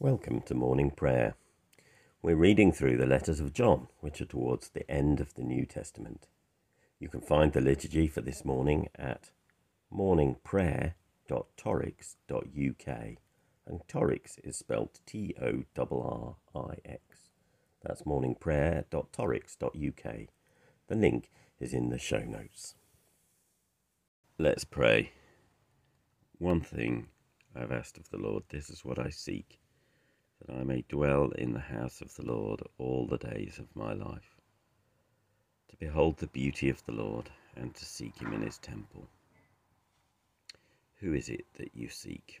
Welcome to morning prayer. We're reading through the letters of John, which are towards the end of the New Testament. You can find the liturgy for this morning at morningprayer.torrix.uk, and Torrix is spelled T O R R I X. That's morningprayer.torrix.uk. The link is in the show notes. Let's pray. One thing I've asked of the Lord, this is what I seek that I may dwell in the house of the Lord all the days of my life, to behold the beauty of the Lord and to seek him in his temple. Who is it that you seek?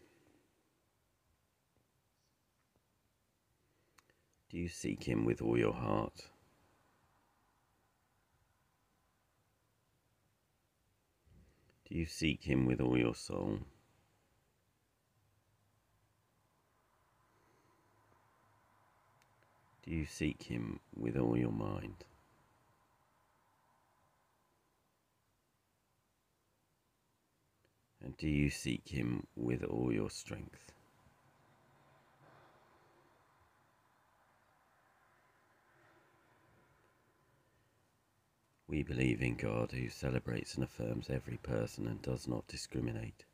Do you seek him with all your heart? Do you seek him with all your soul? Do you seek him with all your mind? And do you seek him with all your strength? We believe in God who celebrates and affirms every person and does not discriminate.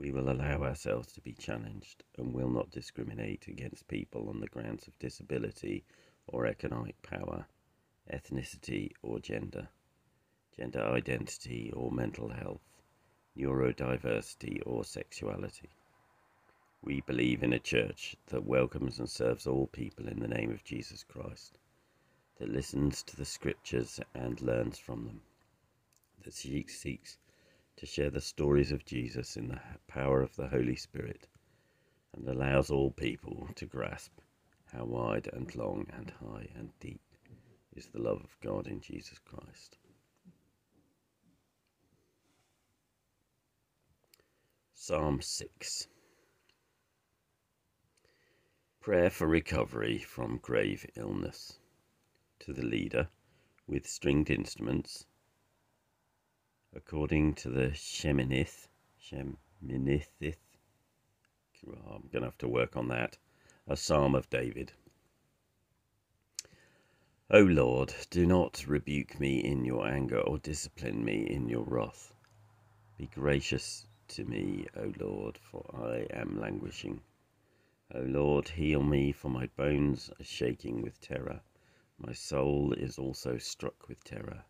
We will allow ourselves to be challenged and will not discriminate against people on the grounds of disability or economic power, ethnicity or gender, gender identity or mental health, neurodiversity or sexuality. We believe in a church that welcomes and serves all people in the name of Jesus Christ, that listens to the scriptures and learns from them, that seeks to share the stories of Jesus in the power of the Holy Spirit and allows all people to grasp how wide and long and high and deep is the love of God in Jesus Christ. Psalm 6 Prayer for recovery from grave illness. To the leader with stringed instruments according to the Sheminith, Sheminithith, I'm going to have to work on that, a psalm of David. O Lord, do not rebuke me in your anger or discipline me in your wrath. Be gracious to me, O Lord, for I am languishing. O Lord, heal me, for my bones are shaking with terror. My soul is also struck with terror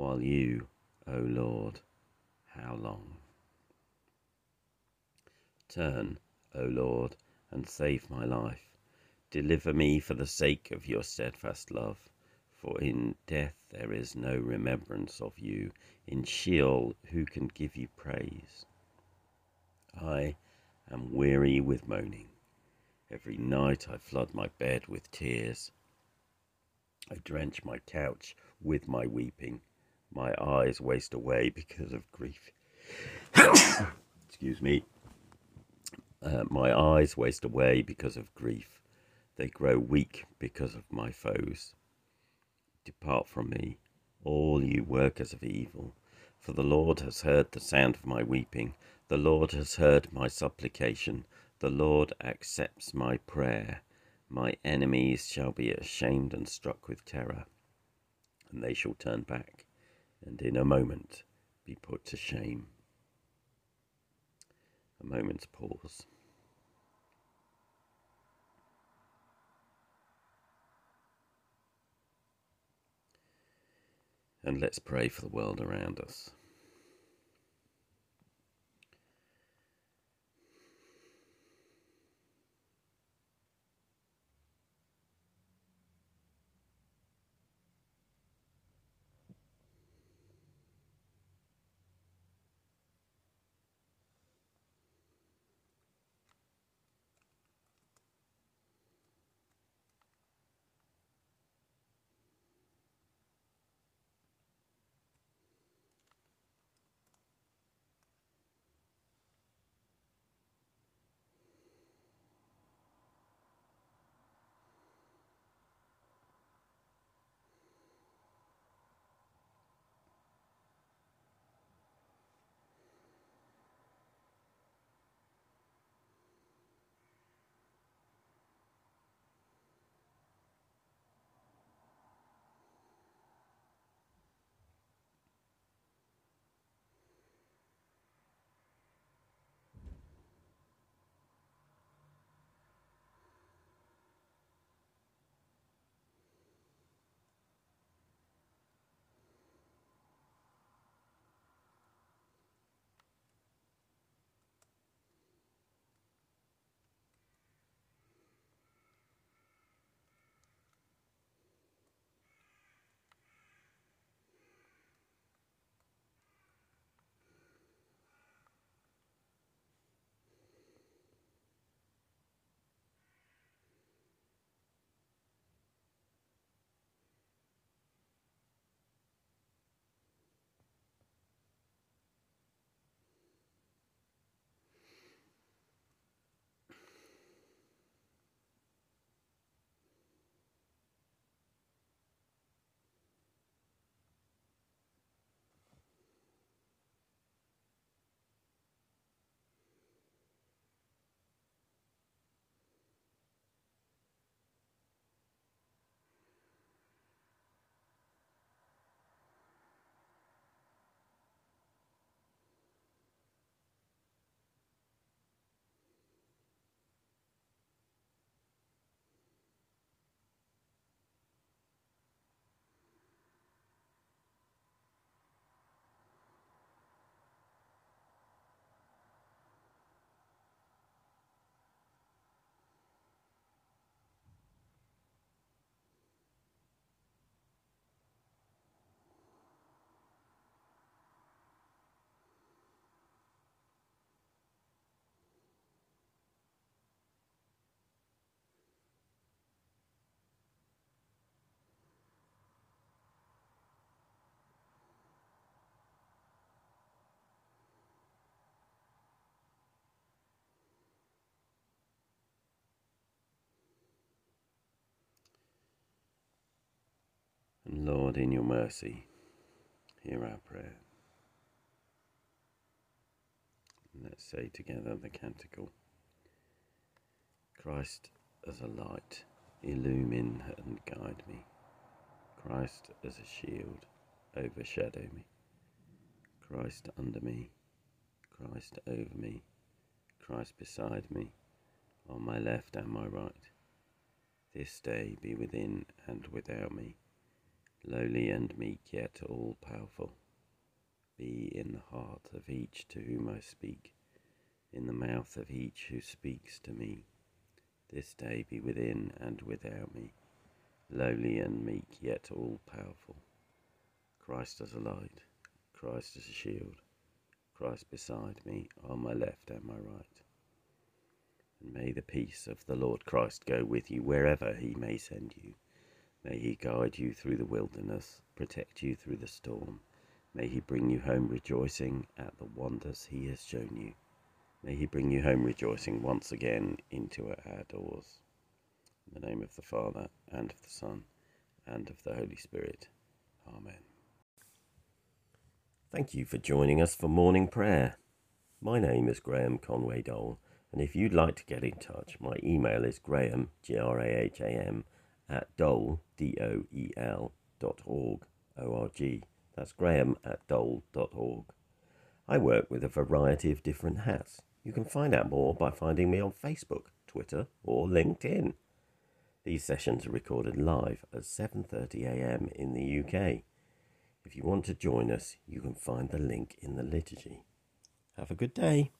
while you, O Lord, how long? Turn, O Lord, and save my life. Deliver me for the sake of your steadfast love. For in death there is no remembrance of you. In Sheol, who can give you praise? I am weary with moaning. Every night I flood my bed with tears. I drench my couch with my weeping my eyes waste away because of grief. Excuse me. Uh, my eyes waste away because of grief. They grow weak because of my foes. Depart from me, all you workers of evil, for the Lord has heard the sound of my weeping. The Lord has heard my supplication. The Lord accepts my prayer. My enemies shall be ashamed and struck with terror, and they shall turn back and in a moment be put to shame. A moment's pause. And let's pray for the world around us. Lord, in your mercy, hear our prayer. Let's say together the canticle Christ as a light, illumine and guide me. Christ as a shield, overshadow me. Christ under me, Christ over me, Christ beside me, on my left and my right. This day be within and without me, lowly and meek, yet all powerful. Be in the heart of each to whom I speak, in the mouth of each who speaks to me. This day be within and without me, lowly and meek, yet all powerful. Christ as a light, Christ as a shield, Christ beside me, on my left and my right. And may the peace of the Lord Christ go with you wherever he may send you. May he guide you through the wilderness, protect you through the storm. May he bring you home rejoicing at the wonders he has shown you. May he bring you home rejoicing once again into our doors. In the name of the Father, and of the Son, and of the Holy Spirit. Amen. Thank you for joining us for morning prayer. My name is Graham Conway Doel and if you'd like to get in touch, my email is graham, G R A H A M, at doel, D O E L, dot org, O R G. That's graham at doel dot org. I work with a variety of different hats. You can find out more by finding me on Facebook, Twitter, or LinkedIn. These sessions are recorded live at 7:30 a.m. in the UK. If you want to join us, you can find the link in the liturgy. Have a good day.